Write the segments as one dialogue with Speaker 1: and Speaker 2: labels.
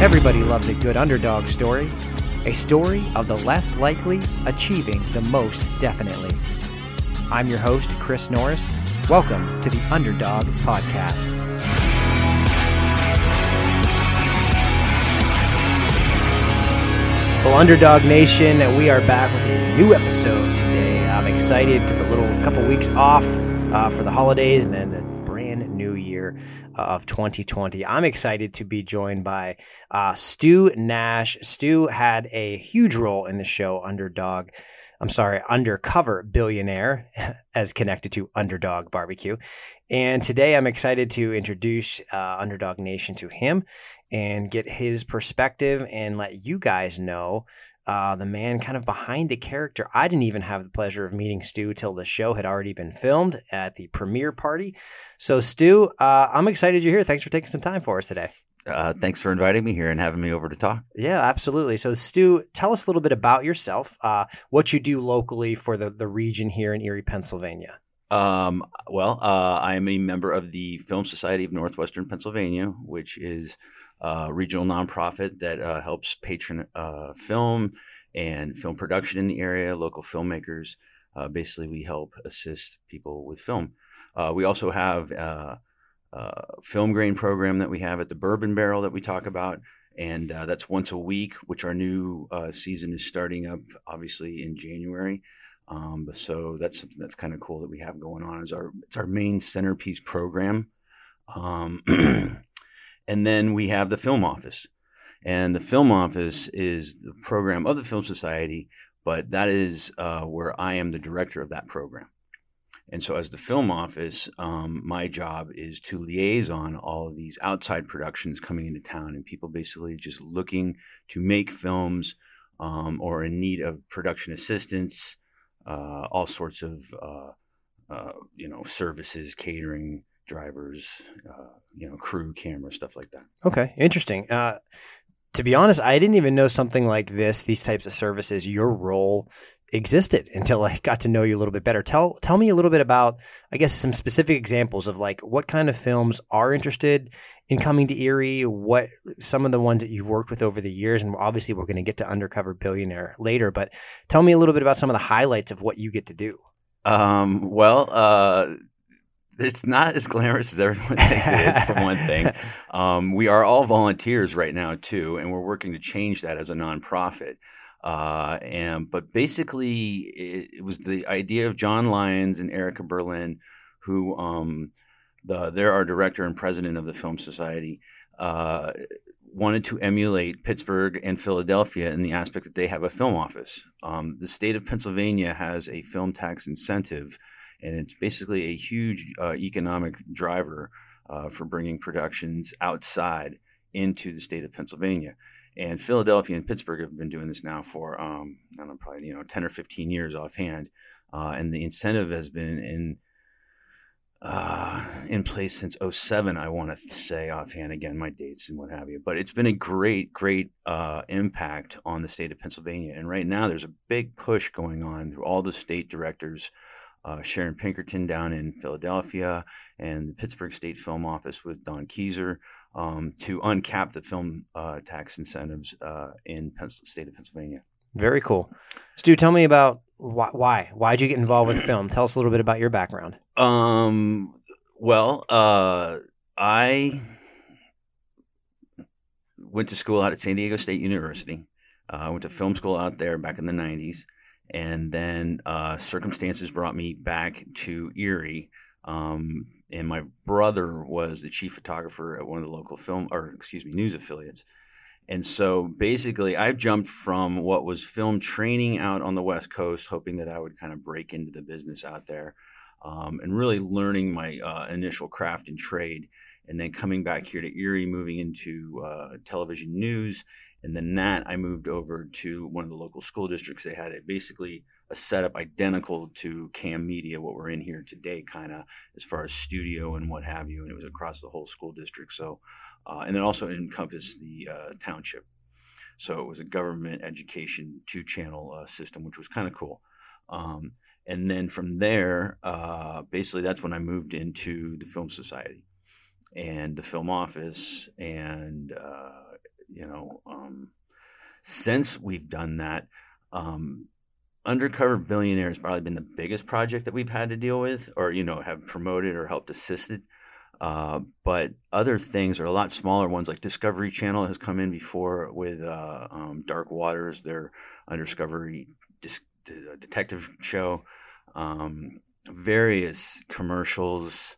Speaker 1: Everybody loves a good underdog story, a story of the less likely achieving the most definitely. I'm your host, Chris Norris. Welcome to the Underdog Podcast. Well, Underdog Nation, we are back with a new episode today. I'm excited. Took a little couple weeks off uh, for the holidays and then the brand new year of 2020. I'm excited to be joined by uh, Stew Nash. Stew had a huge role in the show Underdog. I'm sorry, Undercover Billionaire, as connected to Underdog Barbecue. And today I'm excited to introduce uh, Underdog Nation to him and get his perspective and let you guys know uh, the man kind of behind the character. I didn't even have the pleasure of meeting Stew till the show had already been filmed at the premiere party. So, Stew, uh, I'm excited you're here. Thanks for taking some time for us today.
Speaker 2: Uh, thanks for inviting me here and having me over to talk.
Speaker 1: Yeah, absolutely. So, Stew, tell us a little bit about yourself, uh, what you do locally for the, the region here in Erie, Pennsylvania.
Speaker 2: Um, well, uh, I am a member of the Film Society of Northwestern Pennsylvania, which is regional nonprofit that uh, helps patron uh, film and film production in the area, local filmmakers. Uh, basically, we help assist people with film. we also have uh, film grain program that we have at the Bourbon Barrel that we talk about, and uh, that's once a week. Which our new uh, season is starting up, obviously in January. Um, so that's something that's kind of cool that we have going on. Is our it's our main centerpiece program, um, and then we have the film office, and the film office is the program of the Film Society, but that is uh, where I am the director of that program. And so, as the film office, um, my job is to liaison all of these outside productions coming into town and people basically just looking to make films um, or in need of production assistance, uh, all sorts of uh, uh, you know services, catering, drivers, uh, you know, crew, camera, stuff like that.
Speaker 1: Okay, interesting. Uh, to be honest, I didn't even know something like this, these types of services, your role existed until I got to know you a little bit better. Tell tell me a little bit about, I guess, some specific examples of like what kind of films are interested in coming to Erie. What some of the ones that you've worked with over the years, and obviously we're going to get to Undercover Billionaire later. But tell me a little bit about some of the highlights of what you get to do.
Speaker 2: Um, well, uh, it's not as glamorous as everyone thinks it is. For one thing, um, we are all volunteers right now too, and we're working to change that as a nonprofit. Uh, and but basically, it, it, was the idea of John Lyons and Erica Berlin, who um, the they're our director and president of the Film Society. Uh, wanted to emulate Pittsburgh and Philadelphia in the aspect that they have a film office. Um, the state of Pennsylvania has a film tax incentive, and it's basically a huge uh, economic driver uh, for bringing productions outside into the state of Pennsylvania. And Philadelphia and Pittsburgh have been doing this now for um, I don't know, probably you know ten or fifteen years offhand, uh, and the incentive has been in uh, in place since 07, I want to say offhand again my dates and what have you. But it's been a great, great uh, impact on the state of Pennsylvania. And right now, there's a big push going on through all the state directors. Uh, Sharon Pinkenson down in Philadelphia and the Pittsburgh State Film Office with Dawn Keezer um, to uncap the film uh, tax incentives uh, in the state of Pennsylvania.
Speaker 1: Very cool. Stew, tell me about why. Why Why'd you get involved with film? Tell us a little bit about your background.
Speaker 2: Um. Well, uh, I went to school out at San Diego State University. Uh, I went to film school out there back in the '90s, and then uh, circumstances brought me back to Erie. Um, and my brother was the chief photographer at one of the local film or excuse me news affiliates and so basically i've jumped from what was film training out on the west coast hoping that i would kind of break into the business out there um, and really learning my uh, initial craft and trade and then coming back here to erie moving into uh, television news and then that i moved over to one of the local school districts they had it basically a setup identical to Cam Media, what we're in here today, kind of as far as studio and what have you. And it was across the whole school district. So, uh, and it also encompassed the uh, township. So it was a government education two channel uh, system, which was kind of cool. Um, and then from there, uh, basically, that's when I moved into the Film Society and the film office and uh, you know, um, since we've done that, um, Undercover Billionaire has probably been the biggest project that we've had to deal with, or you know, have promoted or helped assisted. Uh, but other things are a lot smaller ones, like Discovery Channel has come in before with uh, um, Dark Waters, their Undiscovery dis- detective show. Um, various commercials,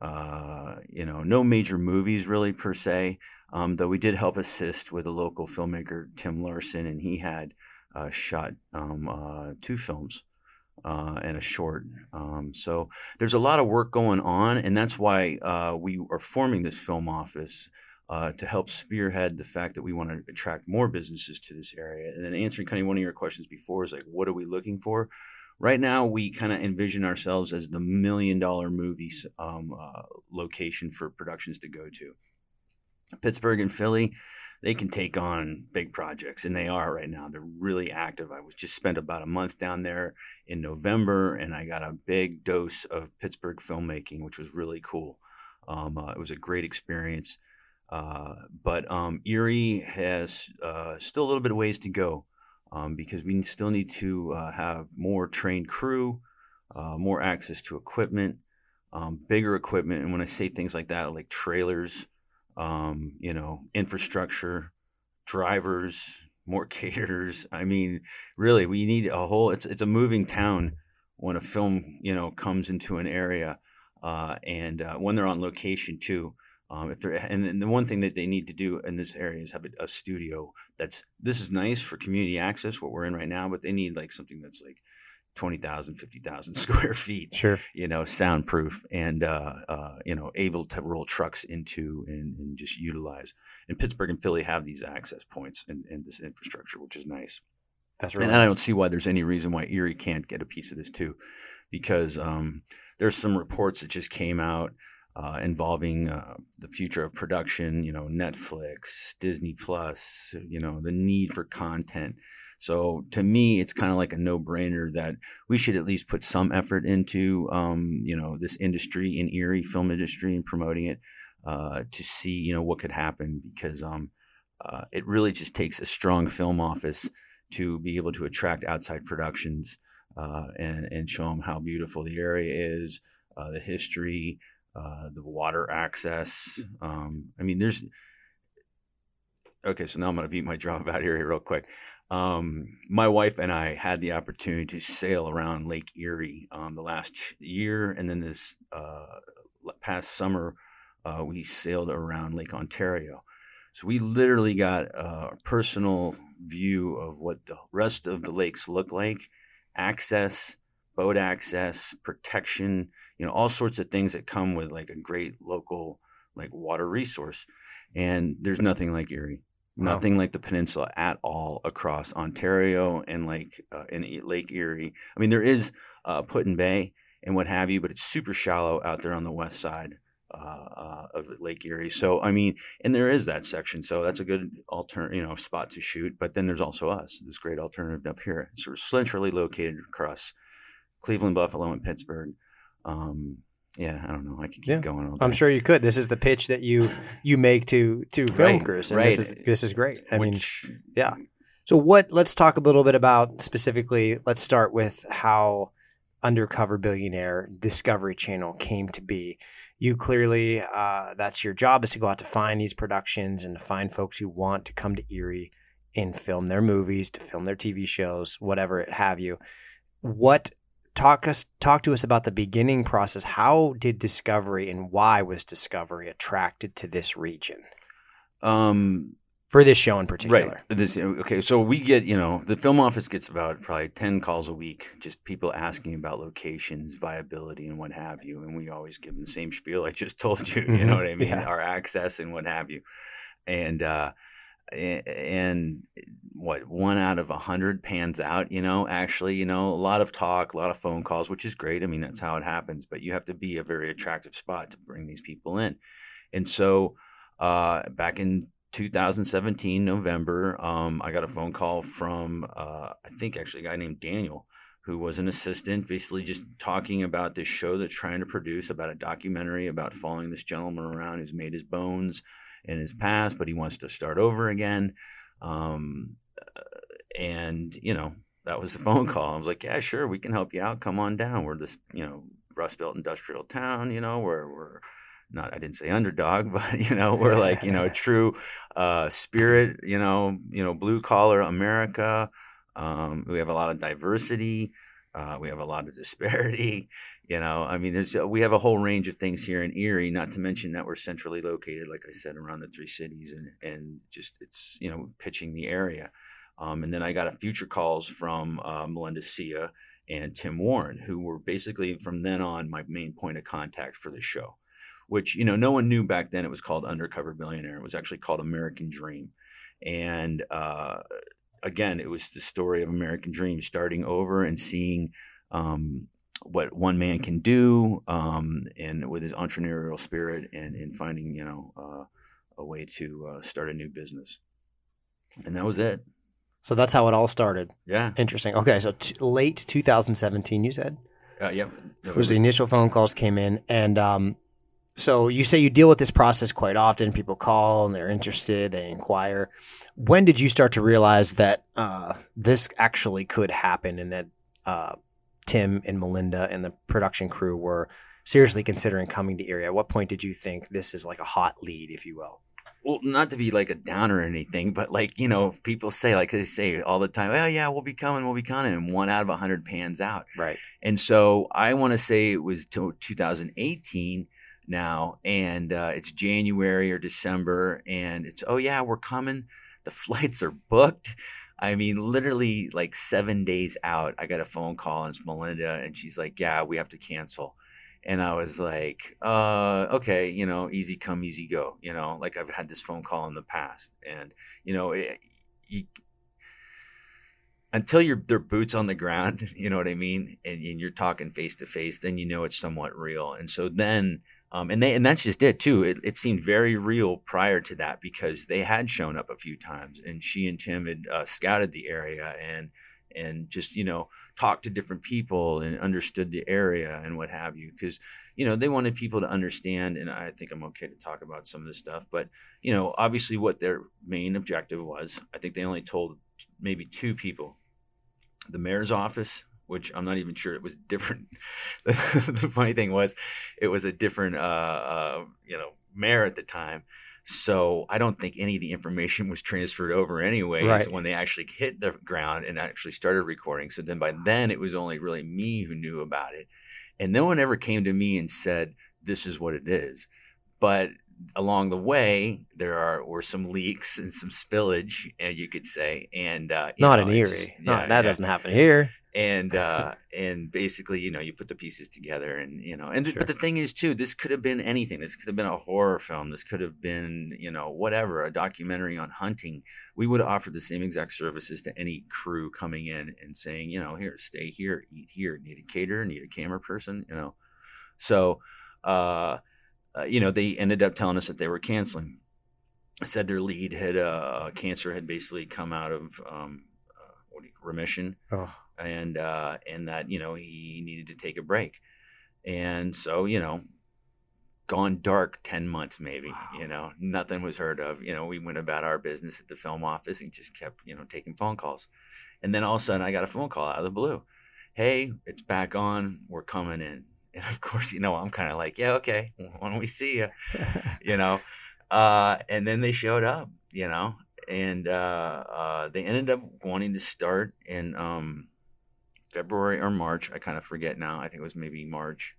Speaker 2: uh, you know, no major movies really per se. Um, though we did help assist with a local filmmaker, Tim Larson, and he had uh, shot um, uh, two films uh, and a short. Um, so there's a lot of work going on, and that's why uh, we are forming this film office. Uh, to help spearhead the fact that we want to attract more businesses to this area. And then answering kind of one of your questions before is like, what are we looking for? right now we kind of envision ourselves as the million dollar movie um, uh, location for productions to go to. Pittsburgh and Philly, they can take on big projects, and they are right now. They're really active. I was just spent about a month down there in November, and I got a big dose of Pittsburgh filmmaking, which was really cool. Um, uh, it was a great experience. Uh, but um, Erie has uh, still a little bit of ways to go um, because we still need to uh, have more trained crew, uh, more access to equipment, um, bigger equipment. And when I say things like that, like trailers, um, you know, infrastructure, drivers, more caterers. I mean, really, we need a whole. It's it's a moving town when a film you know comes into an area, uh, and uh, when they're on location too. Um, if they're and, and, the one thing that they need to do in this area is have a, a, studio that's this is nice for community access what we're in right now but they need like something that's like 20,000 50,000 square feet
Speaker 1: sure.
Speaker 2: you know soundproof and uh, uh, you know able to roll trucks into and, and, just utilize. And Pittsburgh and Philly have these access points and, and this infrastructure which is nice.
Speaker 1: That's right
Speaker 2: and I don't see why there's any reason why Erie can't get a piece of this too because um, there's some reports that just came out uh, involving uh, the future of production, you know, Netflix, Disney Plus, you know, the need for content. So to me, it's kind of like a no-brainer that we should at least put some effort into, um, you know, this industry in Erie film industry and promoting it uh, to see, you know, what could happen because um, uh, it really just takes a strong film office to be able to attract outside productions uh, and and show them how beautiful the area is, uh, the history, uh, the water access. Mm-hmm. Um, I mean, there's okay. So now I'm going to beat my drum about here real quick. Um, my wife and I had the opportunity to sail around Lake Erie um, the last year, and then this uh, past summer uh, we sailed around Lake Ontario. So we literally got a personal view of what the rest of the lakes look like, access, boat access, protection, you know, all sorts of things that come with like a great local like water resource. And there's nothing like Erie, nothing like the peninsula at all across Ontario and like uh, in Lake Erie. I mean, there is uh, Put-in Bay and what have you, but it's super shallow out there on the west side. Uh, uh, of Lake Erie. So I mean, and there is that section. So that's a good alternate, you know, spot to shoot. But then there's also us, this great alternative up here. So we're centrally located across Cleveland, Buffalo, and Pittsburgh. Um, yeah, I don't know. I could keep yeah. going.
Speaker 1: I'm sure you could. This is the pitch that you you make to to film crews, and right. this is this is great. I Which, mean, yeah. So what? Let's talk a little bit about specifically. Let's start with how Undercover Billionaire Discovery Channel came to be. You clearly, uh, that's your job is to go out to find these productions and to find folks who want to come to Erie and film their movies, to film their TV shows, whatever it have you. What talk us talk to us about the beginning process. How did Discovery and why was Discovery attracted to this region? Um, for this show in particular.
Speaker 2: Right. This okay. So we get you know the film office gets about probably ten calls a week, just people asking about locations, viability, and what have you, and we always give them the same spiel I just told you. You know mm-hmm. what I mean? Yeah. Our access and what have you, and. uh and what one out of a hundred pans out you know actually you know a lot of talk a lot of phone calls which is great. I mean that's how it happens but you have to be a very attractive spot to bring these people in. And so uh, back in 2017 november um, i got a phone call from uh, i think actually a guy named daniel who was an assistant basically just talking about this show that's trying to produce about a documentary about following this gentleman around who's made his bones in his past, but he wants to start over again. Um, and you know that was the phone call. I was like, yeah, sure, we can help you out. Come on down. We're this you know Rust Belt industrial town. You know, where we're not I didn't say underdog, but you know we're like you know true uh, spirit. You know, you know blue collar America. Um, we have a lot of diversity. Uh, we have a lot of disparity. You know, I mean, there's we have a whole range of things here in Erie. Not to mention that we're centrally located, like I said, around the three cities, and and just it's you know pitching the area. Um, and then I got a future calls from uh, Melinda Sia and Tim Warren, who were basically from then on my main point of contact for the show. Which you know, no one knew back then. It was called Undercover Billionaire. It was actually called American Dream, and uh, again, it was the story of American Dream starting over and seeing um, what one man can do um, and with his entrepreneurial spirit and, and finding, you know, uh, a way to uh, start a new business. And that was it.
Speaker 1: So that's how it all started.
Speaker 2: Yeah.
Speaker 1: Interesting. Okay, so t- late 2017, you said
Speaker 2: Uh, yeah.
Speaker 1: it was the initial phone calls came in, and um, so you say you deal with this process quite often. People call and they're interested, they inquire. When did you start to realize that uh, this actually could happen, and that uh, Tim and Melinda and the production crew were seriously considering coming to Erie? At what point did you think this is like a hot lead, if you will?
Speaker 2: well, not to be like a downer or anything, but like you know, people say like they say all the time, "Oh yeah, we'll be coming, we'll be coming," and one out of a hundred pans out.
Speaker 1: Right.
Speaker 2: And so I want to say it was 2018 now, and uh, it's January or December, and it's oh yeah, we're coming. The flights are booked. I mean, literally like seven days out, I got a phone call, and it's Melinda, and she's like, "Yeah, we have to cancel." And I was like, uh, okay, you know, easy come, easy go. You know, like I've had this phone call in the past, and you know, it, you, until you're their boots on the ground, you know what I mean, and, and you're talking face to face, then you know it's somewhat real. And so then, um, and they and that's just it too. It, it seemed very real prior to that because they had shown up a few times, and she and Tim had uh, scouted the area and and just you know talked to different people and understood the area and what have you because you know they wanted people to understand and i think i'm okay to talk about some of this stuff but you know obviously what their main objective was i think they only told maybe two people the mayor's office which i'm not even sure it was different the funny thing was it was a different uh, uh, you know mayor at the time so I don't think any of the information was transferred over anyways
Speaker 1: Right.
Speaker 2: when they actually hit the ground and actually started recording. So then by then it was only really me who knew about it. And no one ever came to me and said, this is what it is. But along the way, there are were some leaks and some spillage, uh, you could say. And uh,
Speaker 1: Not
Speaker 2: know,
Speaker 1: in
Speaker 2: it's
Speaker 1: Erie.
Speaker 2: just- yeah,
Speaker 1: that
Speaker 2: yeah
Speaker 1: doesn't happen here.
Speaker 2: And uh and basically you know you put the pieces together and you know and
Speaker 1: Sure.
Speaker 2: but the thing is too this could have been anything. This could have been a horror film. This could have been you know whatever a documentary on hunting. We would have offered the same exact services to any crew coming in and saying you know here stay here eat here need a caterer need a camera person you know? So uh, uh you know they ended up telling us that they were canceling. Said their lead had uh cancer had basically come out of um uh, what do you, remission.
Speaker 1: Oh,
Speaker 2: and uh, and that you know he needed to take a break, and so you know, gone dark ten months maybe.
Speaker 1: Wow.
Speaker 2: You know, nothing was heard of. You know, we went about our business at the film office and just kept you know taking phone calls, and then all of a sudden I got a phone call out of the blue, hey, it's back on, we're coming in, and of course you know I'm kind of like yeah okay. When we see you you know? Uh, and then they showed up you know? And uh, uh, they ended up wanting to start in um, february or march i kind of forget now i think it was maybe march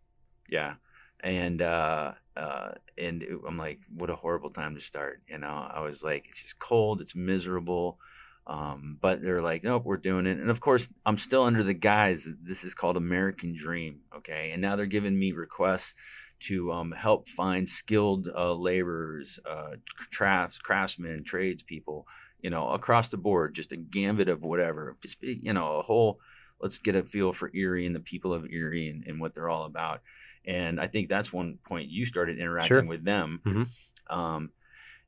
Speaker 2: yeah and uh, uh, and it- i'm like what a horrible time to start you know i was like it's just cold it's miserable um, but they're like, nope, we're doing it. And of course, I'm still under the guise that this is called American Dream. Okay. And now they're giving me requests to um, help find skilled uh, laborers, uh, crafts, craftsmen, tradespeople, you know, across the board, just a gambit of whatever. Just, you know, a whole, let's get a feel for Erie and the people of Erie and, and what they're all about. And I think that's one point you started interacting
Speaker 1: Sure.
Speaker 2: with them.
Speaker 1: Mhm.
Speaker 2: Um,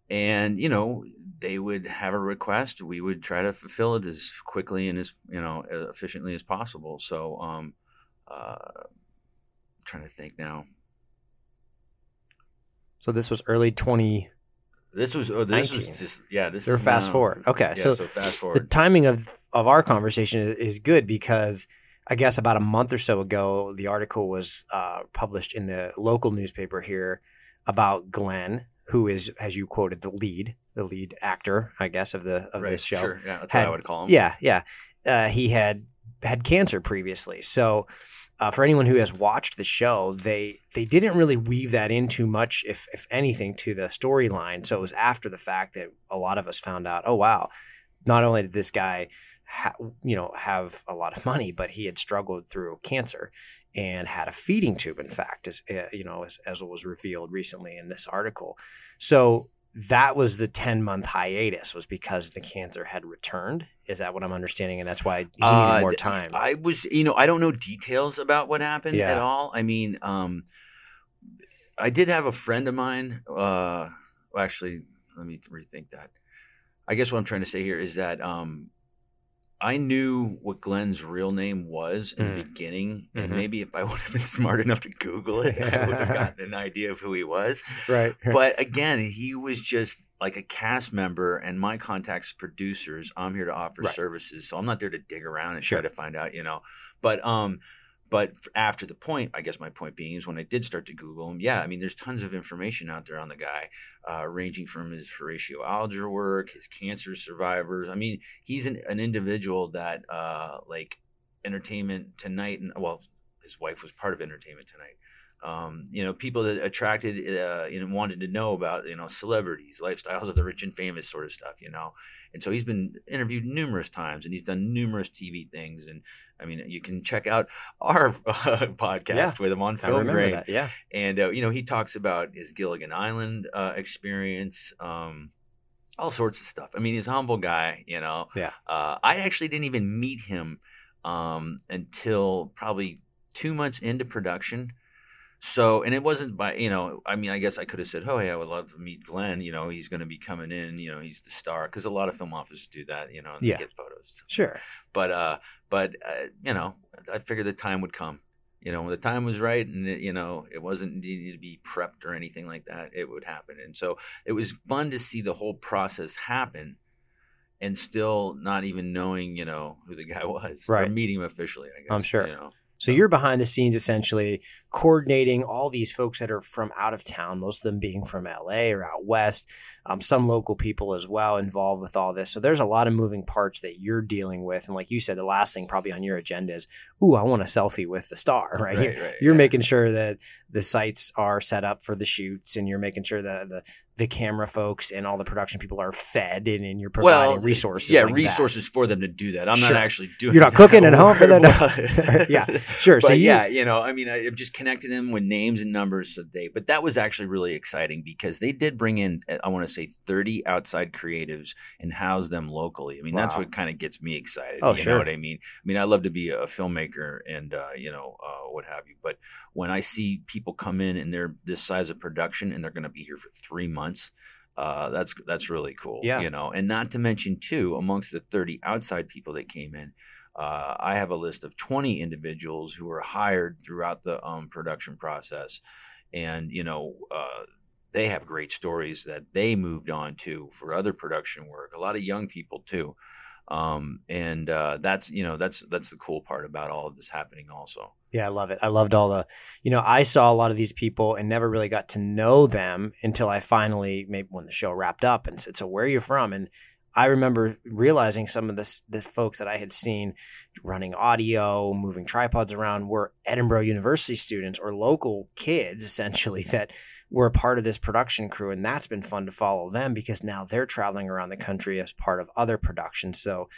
Speaker 2: and you know they would have a request we would try to fulfill it as quickly and as you know as efficiently as possible so um uh trying to think now
Speaker 1: so this was early 20.
Speaker 2: This was oh, this
Speaker 1: 19.
Speaker 2: was just yeah. This
Speaker 1: They're
Speaker 2: is
Speaker 1: fast
Speaker 2: now-
Speaker 1: forward. Okay,
Speaker 2: Yeah,
Speaker 1: so
Speaker 2: so, fast forward the
Speaker 1: timing of of our conversation is, is good because I guess about a month or so ago, the article was uh, published in the local newspaper here about Glenn, who is, as you quoted, the lead, the lead actor, I guess, of the of
Speaker 2: right,
Speaker 1: this show.
Speaker 2: Sure, yeah, that's
Speaker 1: Had-
Speaker 2: what I would call him.
Speaker 1: Yeah, yeah. Uh, he had had cancer previously, so uh, for anyone who has watched the show, they they didn't really weave that in too much, if if anything, to the storyline. So it was after the fact that a lot of us found out, oh wow, not only did this guy, ha- you know, have a lot of money, but he had struggled through cancer and had a feeding tube. In fact, as uh, you know, as, as was revealed recently in this article. So that was the 10 month hiatus was because the cancer had returned is that what i'm understanding and that's why he needed
Speaker 2: Uh,
Speaker 1: more time
Speaker 2: I was, you know, I don't know details about what happened
Speaker 1: Yeah.
Speaker 2: at all. I mean, um, I did have a friend of mine. Uh, well, actually, let me rethink that. I guess what I'm trying to say here is that um, I knew what Glenn's real name was in the
Speaker 1: Mm.
Speaker 2: beginning, and
Speaker 1: Mhm.
Speaker 2: maybe if I would have been smart enough to Google it, I would have gotten an idea of who he was.
Speaker 1: right
Speaker 2: But again, he was just like a cast member, and my contacts producers. I'm here to offer
Speaker 1: Right.
Speaker 2: services, so I'm not there to dig around and
Speaker 1: Sure.
Speaker 2: try to find out, you know. But um, but after the point, I guess my point being is when I did start to Google him. Yeah, I mean, there's tons of information out there on the guy, uh, ranging from his Horatio Alger work, his cancer survivors. I mean, he's an, an individual that uh, like Entertainment Tonight, and well, his wife was part of Entertainment Tonight um, you know, people that attracted, uh, you know, wanted to know about, you know, celebrities, lifestyles of the rich and famous sort of stuff, you know. And so he's been interviewed numerous times and he's done numerous TV things. And I mean, you can check out our uh, podcast with him on Film Grain.
Speaker 1: that yeah
Speaker 2: And, uh, you know, he talks about his Gilligan Island uh, experience, um, all sorts of stuff. I mean, he's a humble guy, you know.
Speaker 1: Yeah.
Speaker 2: Uh, I actually didn't even meet him um, until probably two months into production. So, and it wasn't by, you know, I mean, I guess I could have said, oh, hey, I would love to meet Glenn. You know, he's going to be coming in, you know, he's the star. Because a lot of film offices do that, you know, and
Speaker 1: Yeah.
Speaker 2: they get photos.
Speaker 1: sure
Speaker 2: But, uh, but, uh, you know, I figured the time would come. You know, when the time was right and, it, you know, it wasn't needed to be prepped or anything like that, it would happen. And so it was fun to see the whole process happen and still not even knowing, you know, who the guy was. Or
Speaker 1: Right.
Speaker 2: meeting him officially, I guess.
Speaker 1: I'm sure.
Speaker 2: You know.
Speaker 1: so you're behind the scenes essentially coordinating all these folks that are from out of town most of them being from la or out west um, some local people as well involved with all this so there's a lot of moving parts that you're dealing with and like you said the last thing probably on your agenda is ooh i want a selfie with the star right, You're-
Speaker 2: right,
Speaker 1: you're
Speaker 2: yeah.
Speaker 1: making sure that the sites are set up for the shoots and you're making sure that the the camera folks and all the production people are fed and, and you're providing
Speaker 2: well,
Speaker 1: resources
Speaker 2: Yeah,
Speaker 1: like that.
Speaker 2: resources for them to do that. I'm
Speaker 1: Sure.
Speaker 2: not actually doing.
Speaker 1: You're not
Speaker 2: that
Speaker 1: cooking at home for them? Yeah, sure
Speaker 2: But
Speaker 1: so you,
Speaker 2: yeah, you know, I mean, I- I'm just connecting them with names and numbers today. But that was actually really exciting because they did bring in, uh, I want to say, 30 outside creatives and house them locally. I mean, that's what kind of gets me excited.
Speaker 1: Oh,
Speaker 2: you
Speaker 1: sure.
Speaker 2: know what I mean? I mean, I love to be a filmmaker and uh, you know uh, what have you. But when I see people come in and they're this size of production and they're going to be here for three months. Uh, that's that's really cool,
Speaker 1: Yeah.
Speaker 2: you know. And not to mention, too, amongst the thirty outside people that came in, uh, I have a list of 20 individuals who were hired throughout the um, production process. And, you know, uh, they have great stories that they moved on to for other production work. A lot of young people, too. Um, and uh, that's, you know, that's that's the cool part about all of this happening also.
Speaker 1: Yeah, I love it. I loved all the, you know, I saw a lot of these people and never really got to know them until I finally, maybe when the show wrapped up and said, So where are you from? And I remember realizing some of this, the folks that I had seen running audio, moving tripods around were Edinboro University students or local kids essentially that were a part of this production crew. And that's been fun to follow them because now they're traveling around the country as part of other productions. So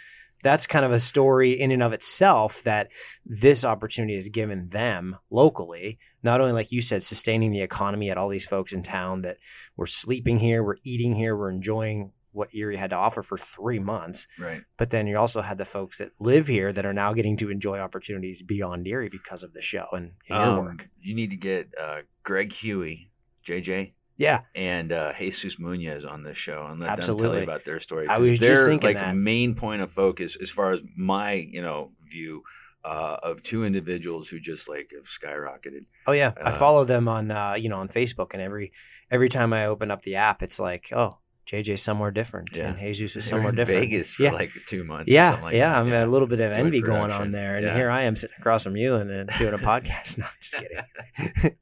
Speaker 1: that's kind of a story in and of itself that this opportunity has given them locally not only like you said sustaining the economy at all these folks in town that we're sleeping here we're eating here we're enjoying what erie had to offer for three months
Speaker 2: Right.
Speaker 1: but then you also had the folks that live here that are now getting to enjoy opportunities beyond erie because of the show and, and your
Speaker 2: Um,
Speaker 1: work
Speaker 2: You need to get uh, Greg Huey, JJ,
Speaker 1: yeah
Speaker 2: and uh, Jesus Munoz on this show and let them tell you about their story.
Speaker 1: I was just
Speaker 2: their,
Speaker 1: thinking
Speaker 2: like
Speaker 1: that.
Speaker 2: main point of focus, as far as my you know view, uh, of two individuals who just like have skyrocketed.
Speaker 1: Oh yeah, I
Speaker 2: Uh,
Speaker 1: follow them on uh, you know on Facebook, and every every time I open up the app, it's like, oh, JJ's somewhere different,
Speaker 2: Yeah.
Speaker 1: and Jesus is somewhere
Speaker 2: in
Speaker 1: different.
Speaker 2: Vegas for
Speaker 1: Yeah.
Speaker 2: like two months. or
Speaker 1: Yeah,
Speaker 2: something like
Speaker 1: yeah,
Speaker 2: that.
Speaker 1: I'm a little bit of envy going on there, and
Speaker 2: Yeah.
Speaker 1: here I am sitting across from you and uh, doing a podcast. No, just kidding.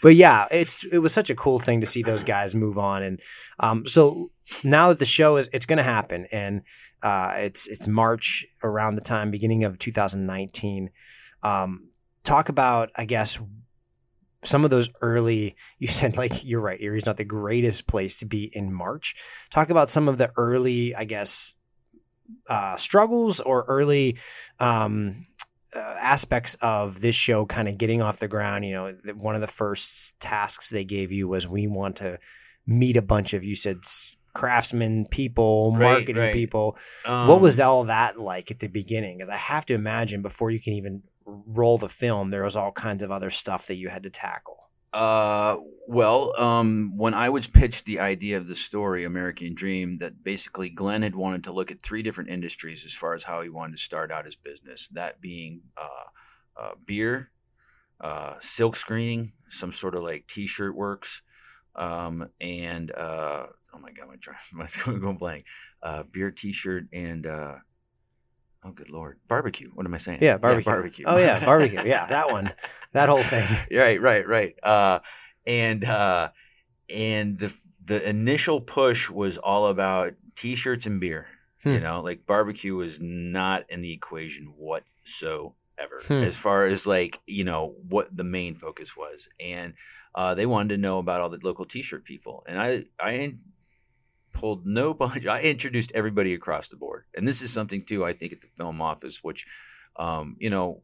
Speaker 1: but yeah, it's it was such a cool thing to see those guys move on, and um, so now that the show is it's going to happen, and uh, it's it's March around the time beginning of 2019. Um, talk about, I guess, some of those early. You said like you're right. Erie's not the greatest place to be in March. Talk about some of the early, I guess, uh, struggles or early um, uh, aspects of this show kind of getting off the ground. You know, one of the first tasks they gave you was we want to meet a bunch of you said craftsmen people,
Speaker 2: Right,
Speaker 1: marketing
Speaker 2: right.
Speaker 1: people.
Speaker 2: Um,
Speaker 1: what was all that like at the beginning? Because I have to imagine before you can even roll the film, there was all kinds of other stuff that you had to tackle.
Speaker 2: Uh, well, um, when I was pitched the idea of the story, American Dream, that basically Glenn had wanted to look at three different industries as far as how he wanted to start out his business. That being uh, uh, beer, uh, silk screening, some sort of like T-shirt works, um, and uh, oh my god, my my going blank. Uh, beer, T-shirt, and uh, oh good lord, barbecue. What am I saying?
Speaker 1: Yeah, barbecue.
Speaker 2: barbecue.
Speaker 1: Oh yeah, barbecue. Yeah, that one, that whole thing.
Speaker 2: right, right, right. Uh, and uh, and the the initial push was all about t-shirts and beer. You
Speaker 1: Hmm.
Speaker 2: know, like barbecue was not in the equation whatsoever
Speaker 1: Hmm.
Speaker 2: as far as like you know what the main focus was, and uh, they wanted to know about all the local t-shirt people, and I I pulled no bunch. I introduced everybody across the board, and this is something too. I think at the film office, which um, you know,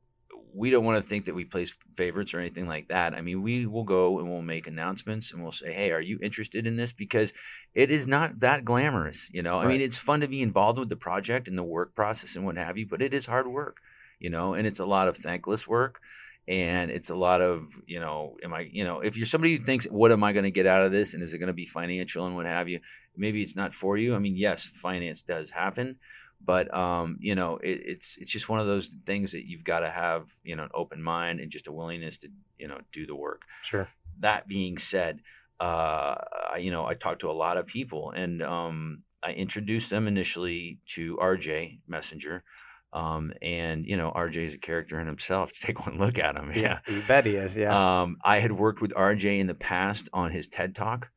Speaker 2: we don't want to think that we place favorites or anything like that. I mean, we will go and we'll make announcements and we'll say, "Hey, are you interested in this?" Because it is not that glamorous, you know. I mean, it's fun to be involved with the project and the work process and what have you, but it is hard work, you know, and it's a lot of thankless work. And it's a lot of, you know, am I, you know, if you're somebody who thinks, what am I going to get out of this? And is it going to be financial and what have you? Maybe it's not for you. I mean, yes, finance does happen, but um, you know, it, it's it's just one of those things that you've got to have, you know, an open mind and just a willingness to, you know, do the work.
Speaker 1: Sure.
Speaker 2: That being said, uh, I, you know, I talked to a lot of people, and um, I introduced them initially to RJ Messenger, um, and you know, RJ is a character in himself. Take one look at him.
Speaker 1: Yeah, you bet he is. Yeah.
Speaker 2: Um, I had worked with RJ in the past on his TED Talk,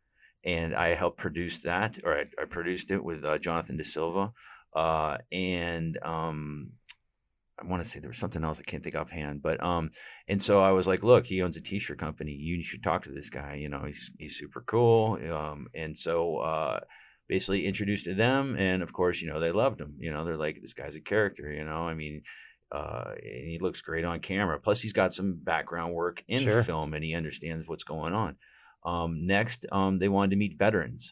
Speaker 2: and I helped produce that, or I, I produced it with uh, Jonathan De Silva. Uh, and um, I want to say there was something else I can't think offhand, but um, and so I was like, look, he owns a T-shirt company. You should talk to this guy. You know, he's he's super cool. Um, and so uh, basically introduced to them, and of course, you know, they loved him. You know, they're like, this guy's a character. You know, I mean. Uh, and he looks great on camera. Plus, he's got some background work in
Speaker 1: Sure.
Speaker 2: film, and he understands what's going on. Um, next, um, they wanted to meet veterans,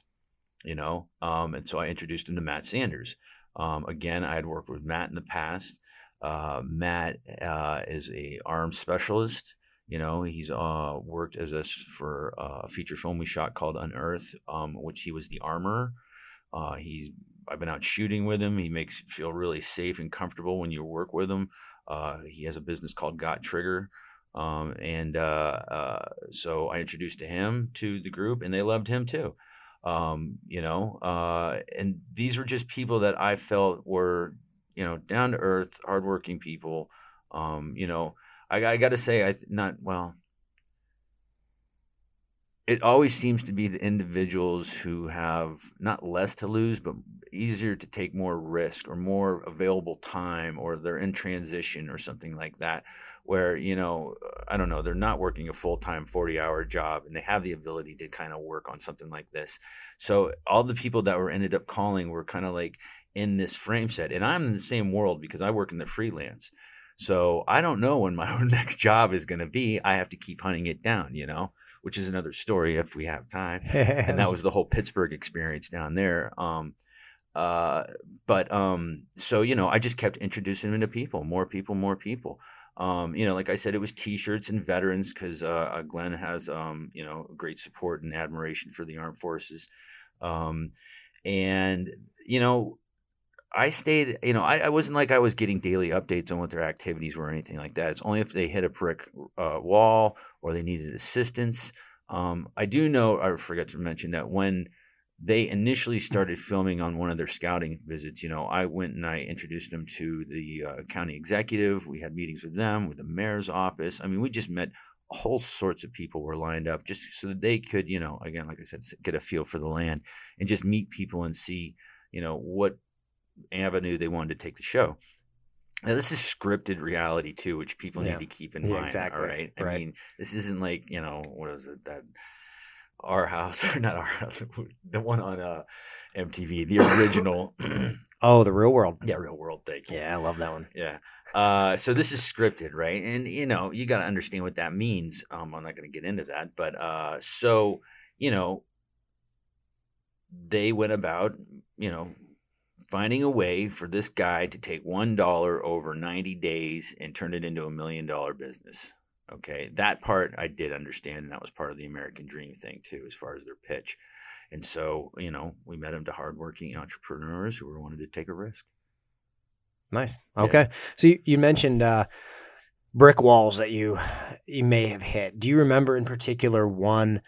Speaker 2: you know, um, and so I introduced him to Matt Sanders. Um, again, I had worked with Matt in the past. Uh, Matt uh, is a arms specialist. You know, he's uh, worked as us for uh, a feature film we shot called Unearth, um, which he was the armorer. Uh, he's I've been out shooting with him. He makes feel really safe and comfortable when you work with him. Uh, he has a business called Got Trigger, um, and uh, uh, so I introduced to him to the group, and they loved him too. Um, you know, uh, and these were just people that I felt were, you know, down to earth, hardworking people. Um, you know, I, I got to say, I not well. It always seems to be the individuals who have not less to lose, but easier to take more risk or more available time, or they're in transition or something like that where you know i don't know they're not working a full-time 40-hour job and they have the ability to kind of work on something like this. So all the people that were ended up calling were kind of like in this frame set and i'm in the same world because i work in the freelance. So i don't know when my next job is going to be. I have to keep hunting it down you know which is another story if we have time and that was the whole Pittsburgh experience down there. Um, uh, but um, so you know, I just kept introducing them to people, more people, more people. Um, you know, like I said, it was T-shirts and veterans because uh, uh, Glenn has um, you know great support and admiration for the armed forces, um, and you know, I stayed, you know, I, I, wasn't like I was getting daily updates on what their activities were or anything like that. It's only if they hit a brick uh, wall or they needed assistance. Um, I do know, I forgot to mention that when they initially started filming on one of their scouting visits, you know, I went and I introduced them to the uh, county executive. We had meetings with them, with the mayor's office. I mean, we just met whole sorts of people were lined up just so that they could, you know, again, like I said, get a feel for the land and just meet people and see, you know, what avenue they wanted to take the show. Now, this is scripted reality too, which people yeah. need to keep in yeah, mind. Exactly. All right. I right. mean, this isn't like, you know, what is it that our house or not our house, the one on uh, MTV, the original.
Speaker 1: oh, the real world.
Speaker 2: Yeah, real world. Thank you.
Speaker 1: Yeah, I love that one.
Speaker 2: Yeah. Uh, so this is scripted, right? And you know, you got to understand what that means. Um, I'm not going to get into that, but uh, so you know, they went about, you know, finding a way for this guy to take one dollar over 90 days and turn it into a million dollar business. Okay, that part I did understand, and that was part of the American Dream thing too, as far as their pitch. And so, you know, we met him to hardworking entrepreneurs who were wanted to take a risk.
Speaker 1: Nice. Okay. Yeah. So you, you mentioned uh, brick walls that you you may have hit. Do you remember in particular one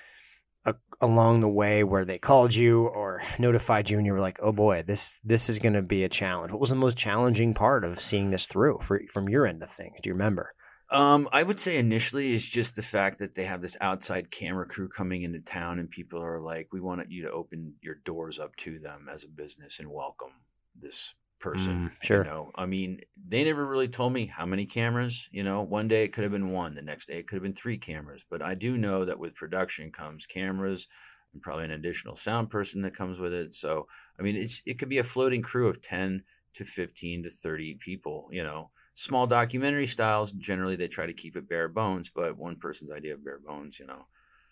Speaker 1: along the way where they called you or notified you and you were like, "Oh boy, this this is going to be a challenge." What was the most challenging part of seeing this through for, from your end of things? Do you remember?
Speaker 2: Um, I would say initially is just the fact that they have this outside camera crew coming into town, and people are like, "We want you to open your doors up to them as a business and welcome this person.
Speaker 1: Mm, sure.
Speaker 2: You know, I mean, they never really told me how many cameras. You know, one day it could have been one, the next day it could have been three cameras. But I do know that with production comes cameras and probably an additional sound person that comes with it. So, I mean, it's it could be a floating crew of ten to fifteen to thirty people. You know, small documentary styles generally they try to keep it bare bones, but one person's idea of bare bones, you know,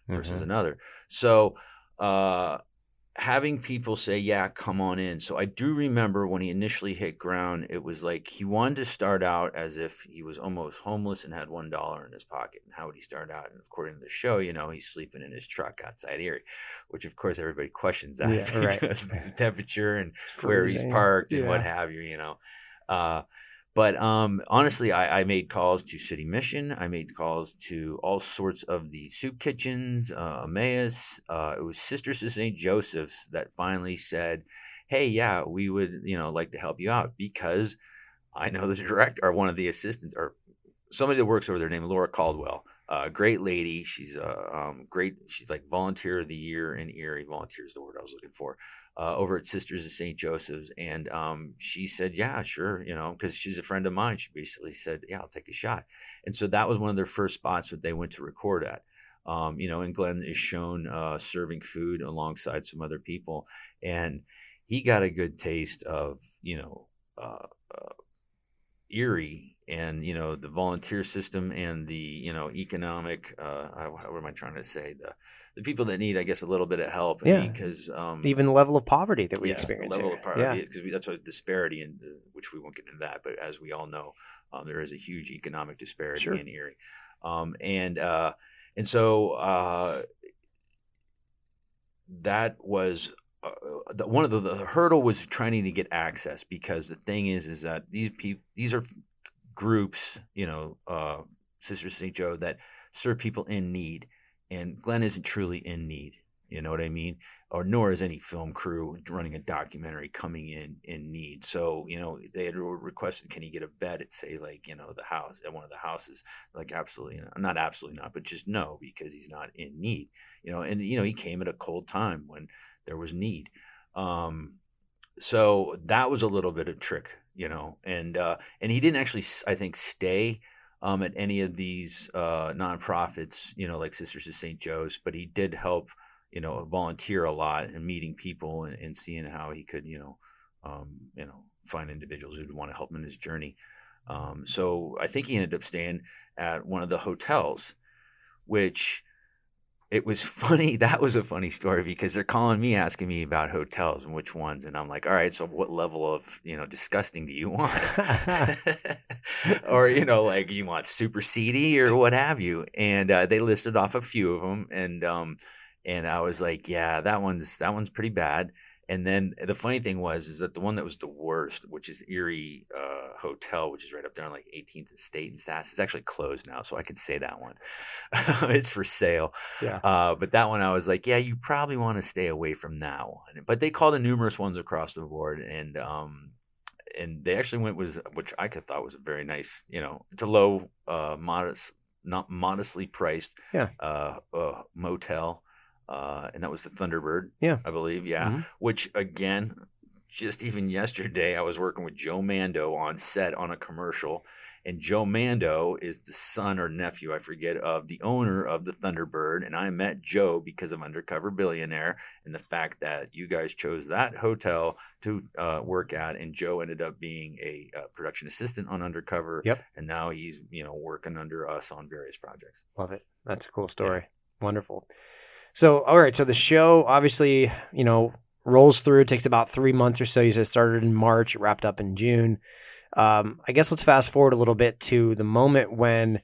Speaker 2: versus mm-hmm. another. So. uh having people say, "Yeah, come on in." So I do remember when he initially hit ground, it was like he wanted to start out as if he was almost homeless and had one dollar in his pocket. And how would he start out? And according to the show, you know, he's sleeping in his truck outside Erie, which of course everybody questions that yeah, because right. the temperature and where he's parked and what have you. You know. Uh, but um, honestly, I, I, made calls to City Mission. I made calls to all sorts of the soup kitchens, uh, Emmaus. Uh, it was Sisters of St. Joseph's that finally said, "Hey, yeah, we would, you know, like to help you out because I know the director or one of the assistants or somebody that works over there named Laura Caldwell. Uh, great lady. She's a uh, um, great. She's like volunteer of the year in Erie. Volunteer is the word I was looking for uh, over at Sisters of St. Joseph's. And um, she said, Yeah, sure. You know, because she's a friend of mine. She basically said, Yeah, I'll take a shot. And so that was one of their first spots that they went to record at. Um, you know, and Glenn is shown uh, serving food alongside some other people. And he got a good taste of, you know, uh, uh and you know the volunteer system and the you know economic uh, what am I trying to say the the people that need I guess a little bit of help
Speaker 1: yeah
Speaker 2: because um,
Speaker 1: even the level of poverty that we
Speaker 2: yes,
Speaker 1: experience
Speaker 2: level
Speaker 1: here.
Speaker 2: of poverty because yeah. that's a disparity in which we won't get into that but as we all know um, there is a huge economic disparity
Speaker 1: sure.
Speaker 2: in Erie um, and uh, and so uh, that was uh, the, one of the, the, hurdle was trying to get access because the thing is is that these people these are groups, you know, uh, Sister St. Joe, that serve people in need. And Glenn isn't truly in need. You know what I mean? Or nor is any film crew running a documentary coming in in need. So you know they had requested, can he get a bed at say like you know the house at one of the houses? Like absolutely not, not absolutely not, but just no because he's not in need. You know, and you know he came at a cold time when there was need. Um, so that was a little bit of trick you know, and uh, and he didn't actually, I think, stay um, at any of these uh, nonprofits, you know, like Sisters of St. Joe's, but he did help, you know, volunteer a lot and meeting people and, and seeing how he could, you know, um, you know, find individuals who'd want to help him in his journey. Um, so I think he ended up staying at one of the hotels, which it was funny. That was a funny story because they're calling me asking me about hotels and which ones, and I'm like, all right, so what level of you know disgusting do you want, or you know like you want super seedy or what have you? And uh, they listed off a few of them, and um, and I was like, yeah, that one's that one's pretty bad. And then the funny thing was is that the one that was the worst, which is Erie uh, Hotel, which is right up there on like 18th and State and Stats, is actually closed now, so I could say that one. it's for sale.
Speaker 1: Yeah.
Speaker 2: Uh, but that one, I was like, yeah, you probably want to stay away from that one. But they called the numerous ones across the board, and um, and they actually went was which I could thought was a very nice, you know, it's a low, uh, modest, not modestly priced,
Speaker 1: Yeah.
Speaker 2: uh, uh motel uh, and that was the Thunderbird.
Speaker 1: Yeah.
Speaker 2: I believe. Yeah.
Speaker 1: Mhm.
Speaker 2: Which again, just even yesterday, I was working with Joe Mando on set on a commercial, and Joe Mando is the son or nephew, I forget, of the owner of the Thunderbird, and I met Joe because of Undercover Billionaire and the fact that you guys chose that hotel to uh, work at, and Joe ended up being a uh, production assistant on Undercover.
Speaker 1: Yep.
Speaker 2: And now he's you know working under us on various projects.
Speaker 1: Love it. That's a cool story. Wonderful. So, all right. So the show obviously, you know, rolls through. It takes about three months or so. You said it started in March, wrapped up in June. Um, I guess let's fast forward a little bit to the moment when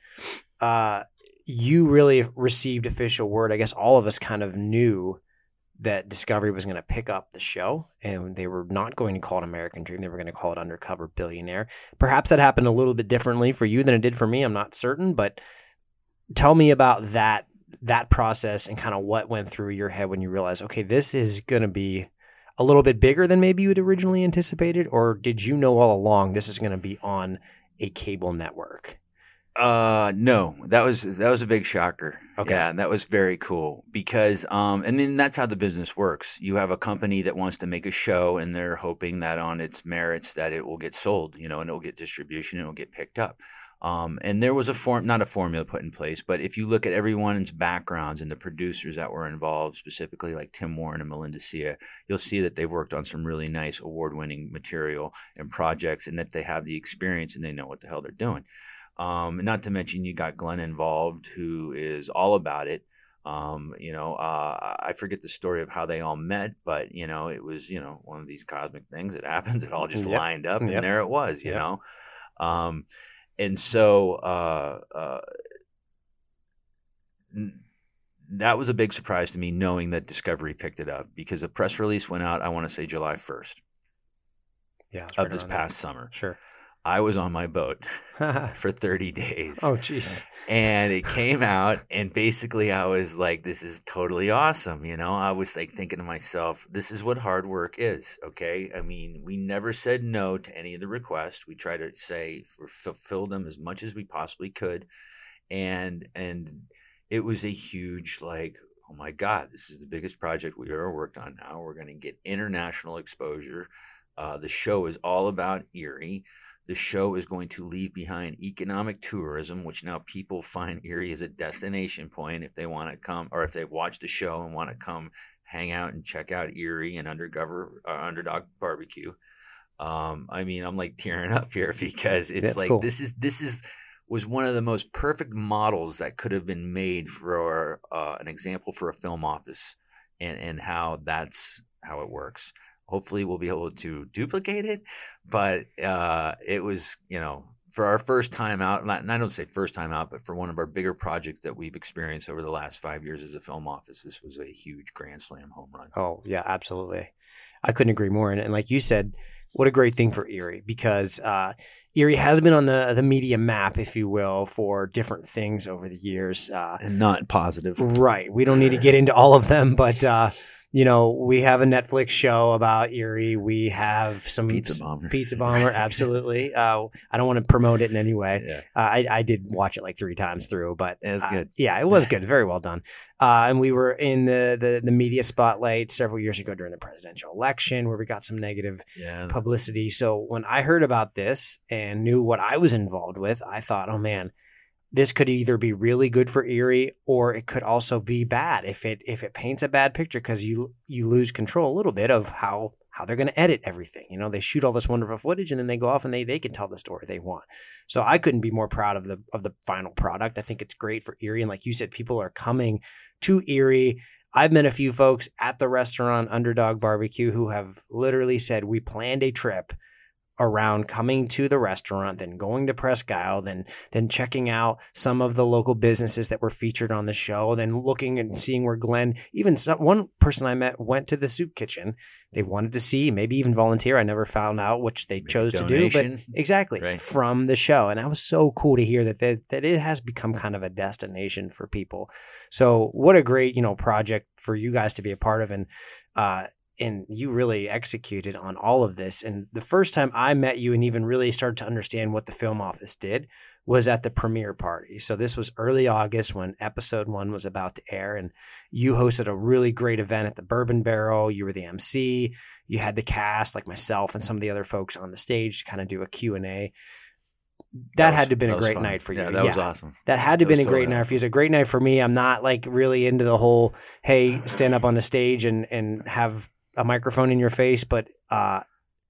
Speaker 1: uh, you really received official word. I guess all of us kind of knew that Discovery was going to pick up the show and they were not going to call it American Dream. They were going to call it Undercover Billionaire. Perhaps that happened a little bit differently for you than it did for me. I'm not certain, but tell me about that that process and kind of what went through your head when you realized, okay, this is going to be a little bit bigger than maybe you had originally anticipated, or did you know all along this is going to be on a cable network?
Speaker 2: Uh no, that was that was a big shocker.
Speaker 1: Okay.
Speaker 2: Yeah, that was very cool because um and then that's how the business works. You have a company that wants to make a show and they're hoping that on its merits that it will get sold, you know, and it'll get distribution and it'll get picked up. Um, and there was a form, not a formula put in place, but if you look at everyone's backgrounds and the producers that were involved, specifically like Tim Warren and Melinda Sia, you'll see that they've worked on some really nice award-winning material and projects, and that they have the experience and they know what the hell they're doing. Um, not to mention, you got Glenn involved, who is all about it. Um, you know, uh, I forget the story of how they all met, but you know, it was you know one of these cosmic things that happens. It all just
Speaker 1: Yep.
Speaker 2: lined up,
Speaker 1: Yep.
Speaker 2: and there it was. You
Speaker 1: Yep.
Speaker 2: know, um, and so uh, uh, n- that was a big surprise to me, knowing that Discovery picked it up because the press release went out. I want to say July first
Speaker 1: Yeah,
Speaker 2: of
Speaker 1: right
Speaker 2: this past summer.
Speaker 1: Sure.
Speaker 2: I was on my boat for 30 days.
Speaker 1: Oh, jeez.
Speaker 2: and it came out and basically i was like this is totally awesome you know? I was like thinking to myself this is what hard work is okay? I mean we never said no to any of the requests. We tried to say fulfill them as much as we possibly could. And and it was a huge like oh my god this is the biggest project we've ever worked on now. We're going to get international exposure. Uh, the show is all about erie the show is going to leave behind economic tourism, which now people find Erie as a destination point if they want to come, or if they watch the show and want to come hang out and check out Erie and Undercover uh, Underdog Barbecue. Um, I mean, I'm like tearing up here because it's
Speaker 1: That's
Speaker 2: like
Speaker 1: cool.
Speaker 2: this is this is was one of the most perfect models that could have been made for uh, an example for a film office, and and how that's how it works hopefully we'll be able to duplicate it but uh, it was you know for our first time out not, and i don't say first time out but for one of our bigger projects that we've experienced over the last five years as a film office this was a huge grand slam home run
Speaker 1: Oh, yeah, absolutely. I couldn't agree more. And, and like you said, what a great thing for Erie because uh, Erie has been on the the media map, if you will, for different things over the years. Uh,
Speaker 2: and not positive
Speaker 1: right. We don't need to get into all of them, but uh, you know, we have a Netflix show about Erie. We have some
Speaker 2: pizza bomber
Speaker 1: Pizza Bomber, absolutely. Uh, I don't want to promote it in any way.
Speaker 2: yeah
Speaker 1: Uh, I, I did watch it like three times through, but
Speaker 2: It was
Speaker 1: uh,
Speaker 2: good.
Speaker 1: yeah, it was good. Very well done. Uh, and we were in the, the the media spotlight several years ago during the presidential election, where we got some negative
Speaker 2: yeah
Speaker 1: publicity. So when I heard about this and knew what I was involved with, I thought, oh man, this could either be really good for Erie or it could also be bad if it if it paints a bad picture because you you lose control a little bit of how how they're going to edit everything. You know, they shoot all this wonderful footage and then they go off and they they can tell the story they want. So I couldn't be more proud of the of the final product. I think it's great for Erie and like you said people are coming to Erie. I've met a few folks at the restaurant Underdog Barbecue who have literally said we planned a trip around coming to the restaurant, then going to Presque Isle, then then checking out some of the local businesses that were featured on the show, then looking and seeing where Glenn, even some, one person I met went to the soup kitchen. They wanted to see, maybe even volunteer. I never found out which they chose to do, but exactly
Speaker 2: Right.
Speaker 1: from the show, and that was so cool to hear that, that that it has become kind of a destination for people. So what a great you know project for you guys to be a part of, and uh, and you really executed on all of this. And the first time I met you and even really started to understand what the film office did was at the premiere party. So this was early August when episode one was about to air, and you hosted a really great event at the Bourbon Barrel. You were the MC. You had the cast, like myself and some of the other folks on the stage, to kind of do a Q and A. That,
Speaker 2: was-
Speaker 1: had to have been a great
Speaker 2: fun.
Speaker 1: night for you.
Speaker 2: Yeah, that was awesome.
Speaker 1: That had to have been a great night for you. It's a great night for me. I'm not like really into the whole, hey, stand up on the stage and, and have a microphone in your face, but uh,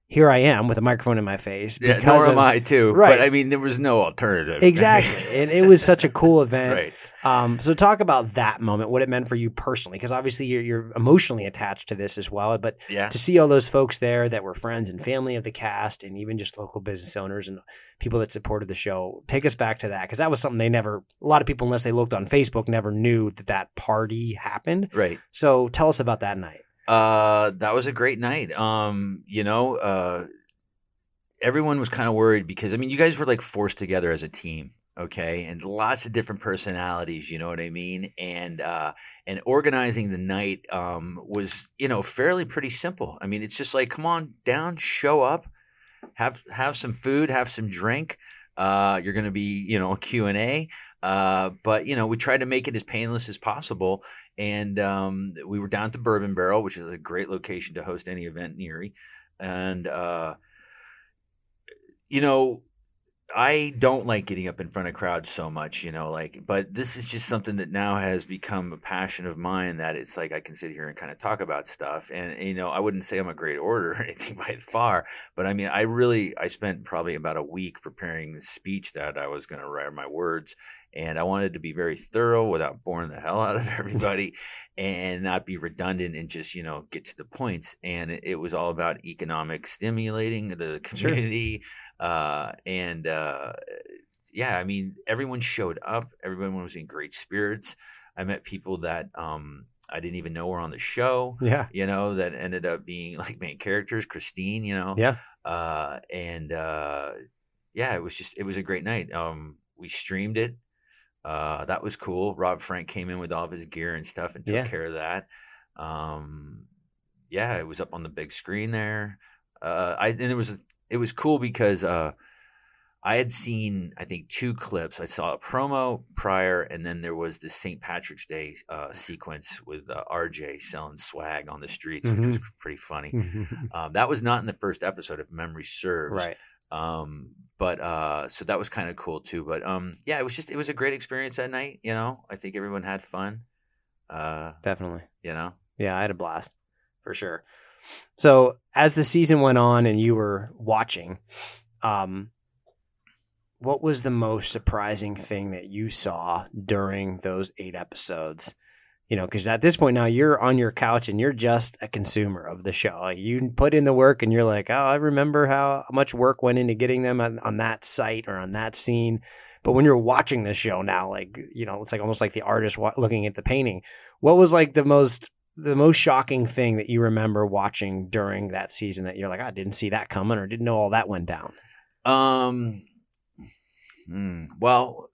Speaker 1: here I am with a microphone in my face.
Speaker 2: Yeah,
Speaker 1: because
Speaker 2: nor
Speaker 1: of-
Speaker 2: am I too.
Speaker 1: Right.
Speaker 2: But I mean, there was no alternative.
Speaker 1: Exactly. and it was such a cool event.
Speaker 2: right.
Speaker 1: Um, so talk about that moment, what it meant for you personally, because obviously you're, you're emotionally attached to this as well. But
Speaker 2: Yeah.
Speaker 1: to see all those folks there that were friends and family of the cast and even just local business owners and people that supported the show take us back to that because that was something they never a lot of people unless they looked on facebook never knew that that party happened
Speaker 2: Right.
Speaker 1: so tell us about that night
Speaker 2: Uh, that was a great night. Um, you know, uh, everyone was kind of worried because I mean, you guys were like forced together as a team, okay, and lots of different personalities. You know what I mean? And uh, and organizing the night um, was you know fairly pretty simple. I mean, it's just like come on down, show up, have have some food, have some drink. Uh, you're going to be you know Q and A. Uh, but you know, we tried to make it as painless as possible, and um, we were down at the Bourbon Barrel, which is a great location to host any event in Erie. And uh, you know, I don't like getting up in front of crowds so much, you know, like, but this is just something that now has become a passion of mine that it's like I can sit here and kind of talk about stuff. And, you know, I wouldn't say I'm a great orator or anything by far, but I mean, I really, I spent probably about a week preparing the speech that I was going to write my words. And I wanted to be very thorough without boring the hell out of everybody and not be redundant and just, you know, get to the points. And it, it was all about economic stimulating the
Speaker 1: Sure.
Speaker 2: community. Uh, and uh, yeah, I mean, everyone showed up. Everyone was in great spirits. I met people that um, I didn't even know were on the show.
Speaker 1: yeah
Speaker 2: You know, that ended up being like main characters. Christine, you know,
Speaker 1: yeah
Speaker 2: uh, and uh, yeah, it was just it was a great night. Um, we streamed it. Uh, that was cool. Rob Frank came in with all of his gear and stuff and took
Speaker 1: Yeah.
Speaker 2: care of that. Um, yeah, it was up on the big screen there. Uh, I and it was it was cool because uh, I had seen I think two clips. I saw a promo prior, and then there was the St. Patrick's Day uh, sequence with uh, RJ selling swag on the streets, which was pretty funny. Um, that was not in the first episode, if memory serves.
Speaker 1: right
Speaker 2: Um, but uh, so that was kind of cool too. But um, yeah, it was just it was a great experience that night. You know, I think everyone had fun. Uh,
Speaker 1: definitely
Speaker 2: you know,
Speaker 1: yeah i had a blast for sure so as the season went on and you were watching um what was the most surprising thing that you saw during those eight episodes you know because at this point now you're on your couch and you're just a consumer of the show. You put in the work and you're like oh i remember how much work went into getting them on, on that site or on that scene. But when you're watching the show now like you know it's like almost like the artist wa- looking at the painting. What was like the most the most shocking thing that you remember watching during that season that you're like i didn't see that coming or didn't know all that went down
Speaker 2: Um. hmm, well,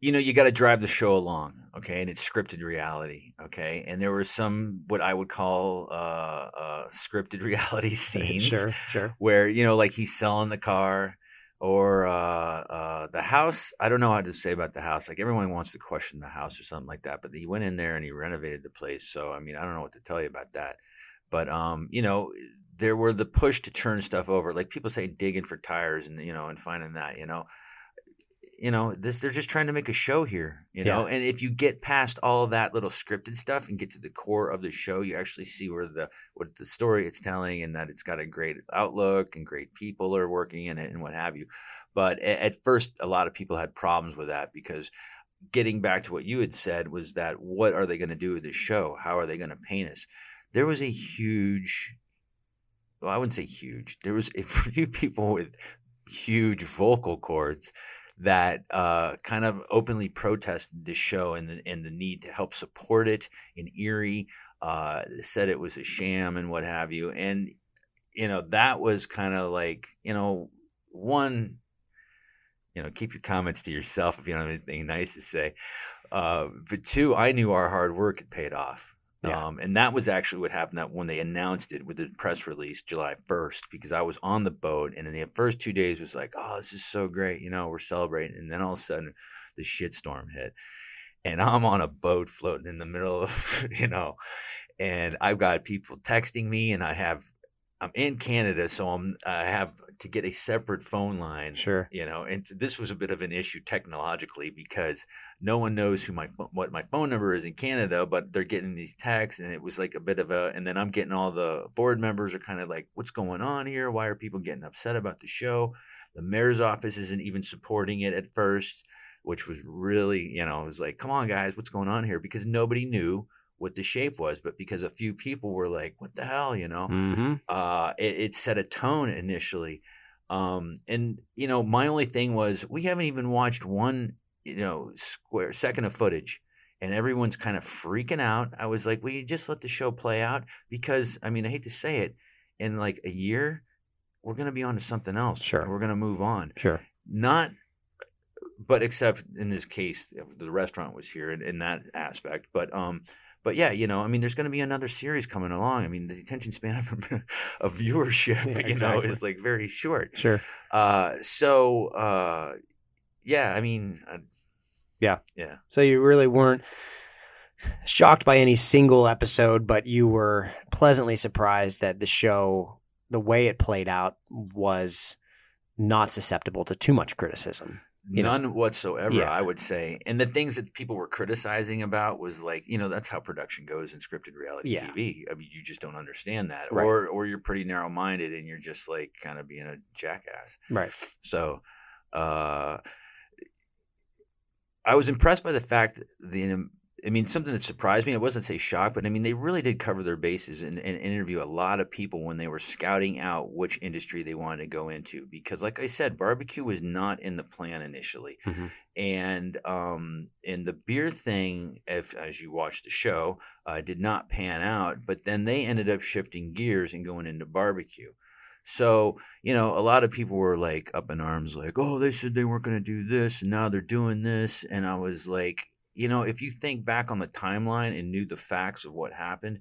Speaker 2: you know, you got to drive the show along, okay, and it's scripted reality, okay. And there were some what I would call uh, uh, scripted reality scenes,
Speaker 1: sure sure
Speaker 2: where you know, like he's selling the car or uh, uh, the house. I don't know how to say about the house. Like everyone wants to question the house or something like that, but he went in there and he renovated the place. So I mean, I don't know what to tell you about that. But um, you know, there were the push to turn stuff over. Like people say, digging for tires and you know, and finding that. You know, you know, this they're just trying to make a show here. You know, and if you get past all of that little scripted stuff and get to the core of the show, you actually see where the what the story it's telling and that it's got a great outlook and great people are working in it and what have you. But at first, a lot of people had problems with that because getting back to what you had said was that what are they going to do with this show? How are they going to paint us? There was a huge well, I wouldn't say huge. There was a few people with huge vocal cords that uh, kind of openly protested the show and the, and the need to help support it in Erie. Uh, said it was a sham and what have you. And, you know, that was kind of like, you know, one, you know, keep your comments to yourself if you don't have anything nice to say. Uh, but two, I knew our hard work had paid off.
Speaker 1: Yeah.
Speaker 2: Um, and that was actually what happened that when they announced it with the press release July 1st, because I was on the boat and in the first two days was like, oh, this is so great. You know, we're celebrating. And then all of a sudden the shitstorm hit and I'm on a boat floating in the middle of, you know, and I've got people texting me and I have, I'm in Canada. So I'm, I have to get a separate phone line
Speaker 1: Sure.
Speaker 2: you know and this was a bit of an issue technologically because no one knows who my what my phone number is in Canada but they're getting these texts and it was like a bit of a and then I'm getting all the board members are kind of like what's going on here why are people getting upset about the show the mayor's office isn't even supporting it at first which was really you know it was like come on guys what's going on here because nobody knew what the shape was but because a few people were like what the hell you know
Speaker 1: Mm-hmm.
Speaker 2: uh, it, it set a tone initially. Um, and you know, my only thing was we haven't even watched one, you know, square second of footage, and everyone's kind of freaking out. I was like, "Will you just let the show play out?" Because I mean, I hate to say it, in like a year, we're gonna be on to something else.
Speaker 1: Sure.
Speaker 2: we're gonna move on.
Speaker 1: Sure.
Speaker 2: Not, but except in this case, the restaurant was here in, in that aspect. But um, but yeah, you know, I mean, there's going to be another series coming along. I mean, the attention span of, of viewership,
Speaker 1: Yeah,
Speaker 2: you
Speaker 1: exactly.
Speaker 2: know, is like very short.
Speaker 1: Sure.
Speaker 2: Uh, so uh, yeah, I mean, uh,
Speaker 1: Yeah.
Speaker 2: yeah,
Speaker 1: So you really weren't shocked by any single episode, but you were pleasantly surprised that the show, the way it played out, was not susceptible to too much criticism. You know.
Speaker 2: none whatsoever.
Speaker 1: Yeah.
Speaker 2: I would say, and the things that people were criticizing about was like, you know, that's how production goes in scripted reality
Speaker 1: Yeah.
Speaker 2: TV. I mean, you just don't understand that,
Speaker 1: Right.
Speaker 2: or or you're pretty narrow minded and you're just like kind of being a jackass.
Speaker 1: Right.
Speaker 2: So, uh, I was impressed by the fact that the. I mean, something that surprised me. I wasn't say shocked, but I mean, they really did cover their bases and, and interview a lot of people when they were scouting out which industry they wanted to go into. Because, like I said, barbecue was not in the plan initially,
Speaker 1: Mhm.
Speaker 2: and um, and the beer thing, if as you watch the show, uh, did not pan out. But then they ended up shifting gears and going into barbecue. So, you know, a lot of people were like up in arms, like, oh, they said they weren't going to do this, and now they're doing this. And I was like, you know, if you think back on the timeline and knew the facts of what happened,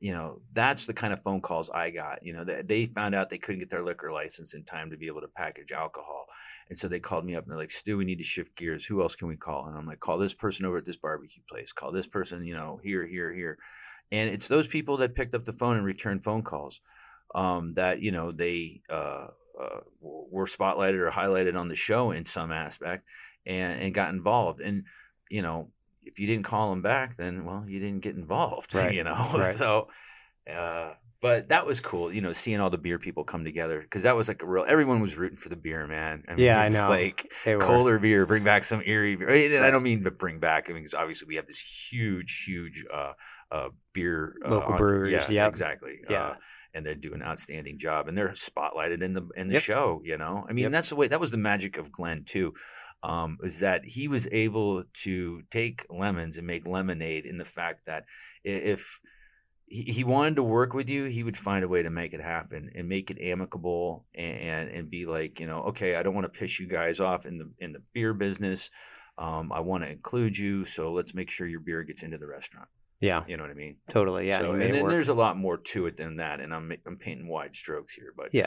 Speaker 2: you know, that's the kind of phone calls I got. You know, they, found out they couldn't get their liquor license in time to be able to package alcohol. And so they called me up and they're like, Stew, we need to shift gears. Who else can we call? And I'm like, call this person over at this barbecue place. Call this person, you know, here, here, here. And it's those people that picked up the phone and returned phone calls um, that you know they uh, uh, were spotlighted or highlighted on the show in some aspect and, and got involved. And you know, if you didn't call them back, then well, you didn't get involved.
Speaker 1: Right,
Speaker 2: You know,
Speaker 1: right.
Speaker 2: so. Uh, but that was cool, you know, seeing all the beer people come together because that was like a real. Everyone was rooting for the beer, man. I mean,
Speaker 1: Yeah, I know.
Speaker 2: Like
Speaker 1: They
Speaker 2: colder beer, bring back some Erie beer. And I don't mean to bring back. I mean, because obviously we have this huge, huge uh, uh, beer uh,
Speaker 1: Local
Speaker 2: on-
Speaker 1: breweries,
Speaker 2: Yeah,
Speaker 1: yep.
Speaker 2: exactly.
Speaker 1: Yeah.
Speaker 2: Uh, and they do an outstanding job, and they're spotlighted in the in the
Speaker 1: Yep.
Speaker 2: show. You know, I mean,
Speaker 1: Yep.
Speaker 2: that's the way. That was the magic of Glenn too. Um, is that he was able to take lemons and make lemonade in the fact that if he wanted to work with you, he would find a way to make it happen and make it amicable and and be like, you know, okay, I don't want to piss you guys off in the in the beer business. Um, I want to include you, so let's make sure your beer gets into the restaurant.
Speaker 1: Yeah,
Speaker 2: You know what I mean?
Speaker 1: totally. Yeah,
Speaker 2: So,
Speaker 1: and he
Speaker 2: and
Speaker 1: made it
Speaker 2: then
Speaker 1: work.
Speaker 2: there's a lot more to it than that, and I'm I'm painting wide strokes here, but
Speaker 1: Yeah.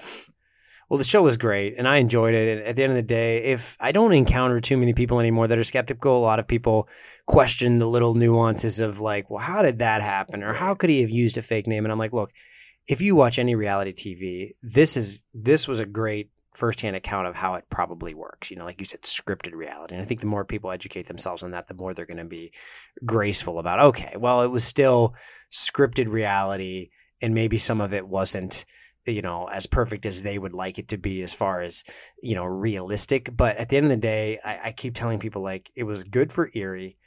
Speaker 1: Well, the show was great, and I enjoyed it. And at the end of the day, if I don't encounter too many people anymore that are skeptical, a lot of people question the little nuances of like, well, how did that happen, or how could he have used a fake name? And I'm like, look, if you watch any reality TV, this is this was a great firsthand account of how it probably works. You know, like you said, scripted reality. And I think the more people educate themselves on that, the more they're going to be graceful about. Okay, well, it was still scripted reality, and maybe some of it wasn't you know as perfect as they would like it to be as far as you know realistic but at the end of the day I, I keep telling people like it was good for erie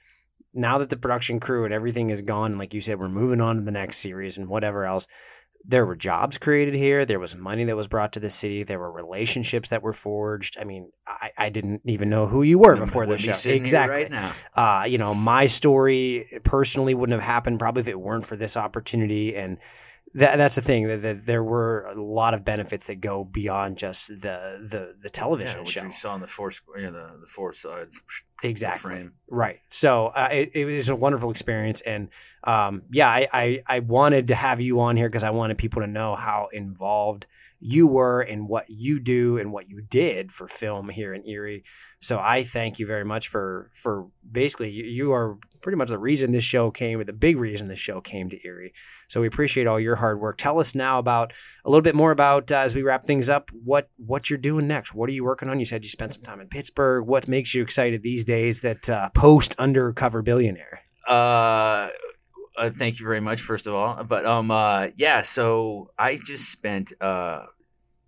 Speaker 1: now that the production crew and everything is gone like you said we're moving on to the next series and whatever else there were jobs created here. There was money that was brought to the city. There were relationships that were forged. I mean, I, I didn't even know who you were before the show.
Speaker 2: Exactly. Right now,
Speaker 1: uh, you know, my story personally wouldn't have happened probably if it weren't for this opportunity. And that, that's the thing that, that, there were a lot of benefits that go beyond just the the the television
Speaker 2: yeah, which
Speaker 1: show.
Speaker 2: We saw on the four you know, the the four sides.
Speaker 1: Exactly. Right. So uh, it, it, was a wonderful experience, and um, yeah, I, I I wanted to have you on here because I wanted people to know how involved you were and what you do and what you did for film here in Erie. So I thank you very much for for basically you, you are pretty much the reason this show came, the big reason this show came to Erie. So we appreciate all your hard work. Tell us now about a little bit more about uh, as we wrap things up what what you're doing next. What are you working on? You said you spent some time in Pittsburgh. What makes you excited these days that uh, post undercover billionaire?
Speaker 2: Uh uh, thank you very much, first of all. But um, uh, yeah, so I just spent uh,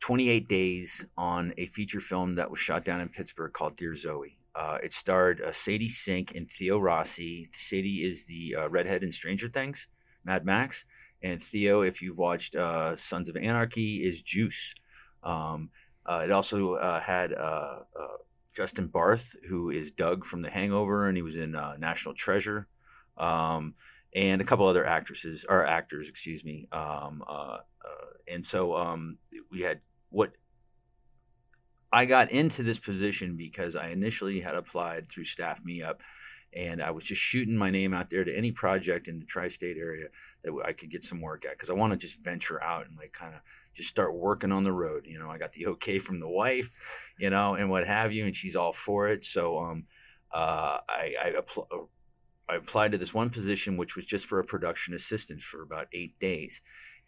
Speaker 2: 28 days on a feature film that was shot down in Pittsburgh called Dear Zoe. Uh, it starred uh, Sadie Sink and Theo Rossi. Sadie is the uh, redhead in Stranger Things, Mad Max, and Theo, if you've watched uh, Sons of Anarchy, is Juice. Um, uh, it also uh, had Justin Bartha, who is Doug from The Hangover, and he was in National Treasure. Um, and a couple other actresses or actors, excuse me. Um, uh, uh, and so um, we had what I got into this position because I initially had applied through Staff Me Up, and I was just shooting my name out there to any project in the tri-state area that I could get some work at because I want to just venture out and like kind of just start working on the road. You know, I got the okay from the wife, you know, and what have you, and she's all for it. So um, uh, I, I apl- I applied to this one position, which was just for a production assistant for about eight days.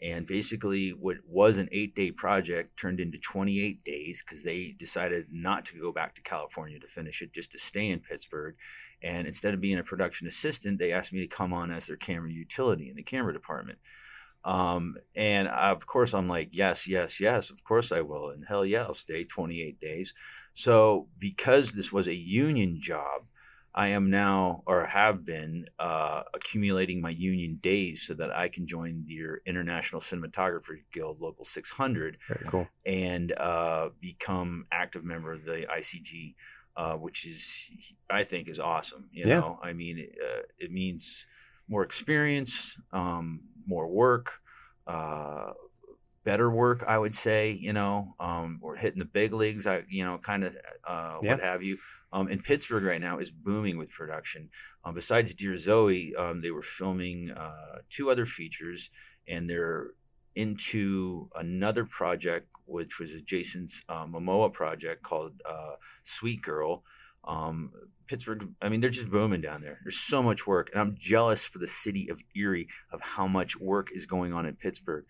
Speaker 2: And basically, what was an eight day project turned into 28 days because they decided not to go back to California to finish it, just to stay in Pittsburgh. And instead of being a production assistant, they asked me to come on as their camera utility in the camera department. Um, and of course, I'm like, yes, yes, yes, of course I will. And hell yeah, I'll stay 28 days. So, because this was a union job, I am now or have been uh, accumulating my union days so that I can join your International Cinematographer Guild Local 600.
Speaker 1: Very cool.
Speaker 2: And uh, become active member of the ICG, uh, which is I think is awesome. You yeah. know, I mean, it, uh, it means more experience, um, more work. Uh, better work, I would say. You know, um, we're hitting the big leagues. I, you know, kind of uh, yeah. what have you um, and Pittsburgh right now is booming with production. Um, besides Dear Zoe, um, they were filming uh, two other features, and they're into another project, which was a Jason's uh, Momoa project called uh, Sweet Girl. Um, Pittsburgh, I mean, they're just booming down there. There's so much work, and I'm jealous for the city of Erie of how much work is going on in Pittsburgh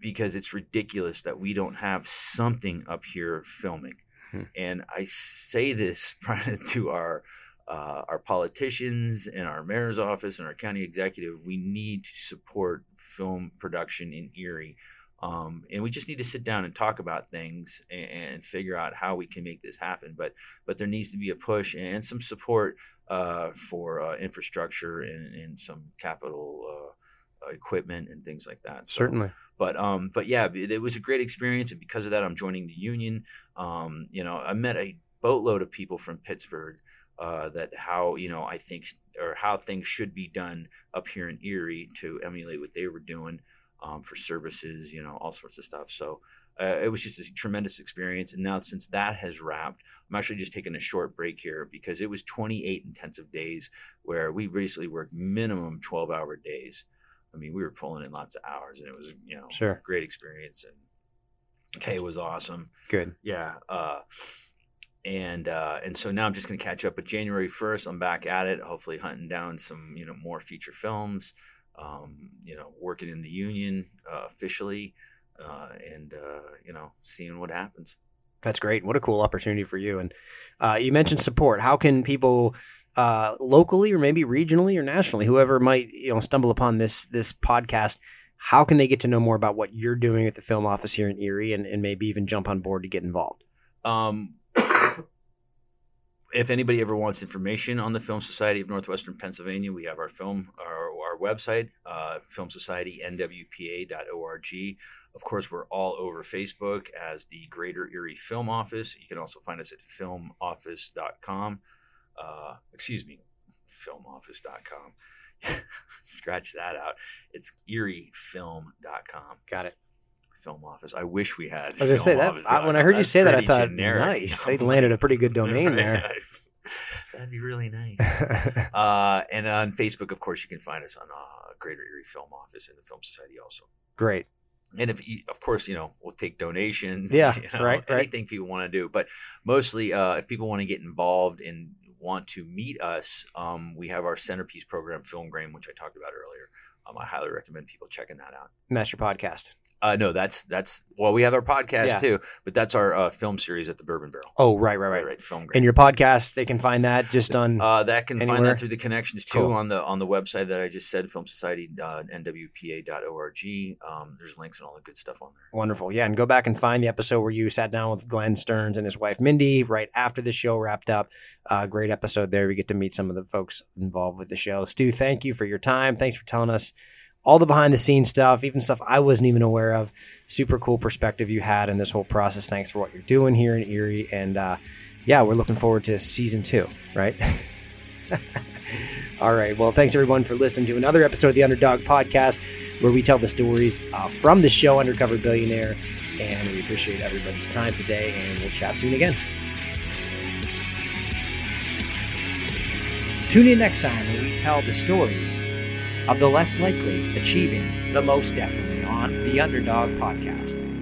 Speaker 2: because it's ridiculous that we don't have something up here filming. Hmm. And I say this to our uh, our politicians and our mayor's office and our county executive. We need to support film production in Erie. Um, and we just need to sit down and talk about things and, and, figure out how we can make this happen. But but there needs to be a push and some support uh, for uh, infrastructure and, and, some capital uh, equipment and things like that.
Speaker 1: So, Certainly.
Speaker 2: But um, but yeah, it, was a great experience, and because of that, I'm joining the union. Um, you know, I met a boatload of people from Pittsburgh uh, that how you know I think or how things should be done up here in Erie to emulate what they were doing um, for services, you know, all sorts of stuff. So uh, it was just a tremendous experience. And now since that has wrapped, I'm actually just taking a short break here because it was 28 intensive days where we basically worked minimum 12 hour days. I mean, we were pulling in lots of hours, and it was you know
Speaker 1: sure
Speaker 2: great experience. And Kay was awesome.
Speaker 1: Good.
Speaker 2: Yeah. Uh, and uh, and so now I'm just going to catch up. But January 1st, I'm back at it. Hopefully, hunting down some you know more feature films. Um, you know, working in the union uh, officially, uh, and uh, you know, seeing what happens.
Speaker 1: That's great. What a cool opportunity for you. And uh, you mentioned support. How can people uh, locally or maybe regionally or nationally, whoever might you know stumble upon this this podcast, how can they get to know more about what you're doing at the film office here in Erie and, and maybe even jump on board to get involved?
Speaker 2: Um, if anybody ever wants information on the Film Society of Northwestern Pennsylvania, we have our film our, our website, uh, filmsocietynwpa.org. Of course, we're all over Facebook as the Greater Erie Film Office. You can also find us at filmoffice.com. Uh, excuse me, filmoffice.com. Scratch that out. It's eriefilm.com.
Speaker 1: Got it.
Speaker 2: Film office. I wish we had.
Speaker 1: I was gonna say that I, when I heard you say that, I thought,
Speaker 2: generic.
Speaker 1: nice. They landed a pretty good domain there.
Speaker 2: That'd be really nice. Uh, and on Facebook, of course, you can find us on uh, Greater Erie Film Office and the Film Society also.
Speaker 1: Great.
Speaker 2: And if, you, of course, you know, we'll take donations.
Speaker 1: Yeah,
Speaker 2: you know,
Speaker 1: right, right.
Speaker 2: Anything people want to do, but mostly, uh, if people want to get involved and want to meet us, um, we have our centerpiece program, Film Grain, which I talked about earlier. Um, I highly recommend people checking that out.
Speaker 1: Your podcast.
Speaker 2: Uh, no, that's that's well, we have our podcast
Speaker 1: Yeah.
Speaker 2: too, but that's our uh, film series at the Bourbon Barrel.
Speaker 1: Oh, right, right, right.
Speaker 2: right, Film Grain.
Speaker 1: And your podcast, they can find that just on.
Speaker 2: Uh, that can find that through the connections too
Speaker 1: Cool.
Speaker 2: on the on the website that I just said, Film Society uh, NWPA.org. Um, there's links and all the good stuff on there.
Speaker 1: Wonderful. Yeah. And go back and find the episode where you sat down with Glenn Stearns and his wife, Mindy, right after the show wrapped up. Uh, great episode there. We get to meet some of the folks involved with the show. Stew, thank you for your time. Thanks for telling us all the behind the scenes stuff, even stuff I wasn't even aware of. Super cool perspective you had in this whole process. Thanks for what you're doing here in Erie. And uh, yeah, we're looking forward to season two, right? All right. Well, thanks everyone for listening to another episode of the Underdog Podcast, where we tell the stories uh, from the show Undercover Billionaire. And we appreciate everybody's time today, and we'll chat soon again. Tune in next time when we tell the stories of the less likely achieving the most definitely on the Underdog Podcast.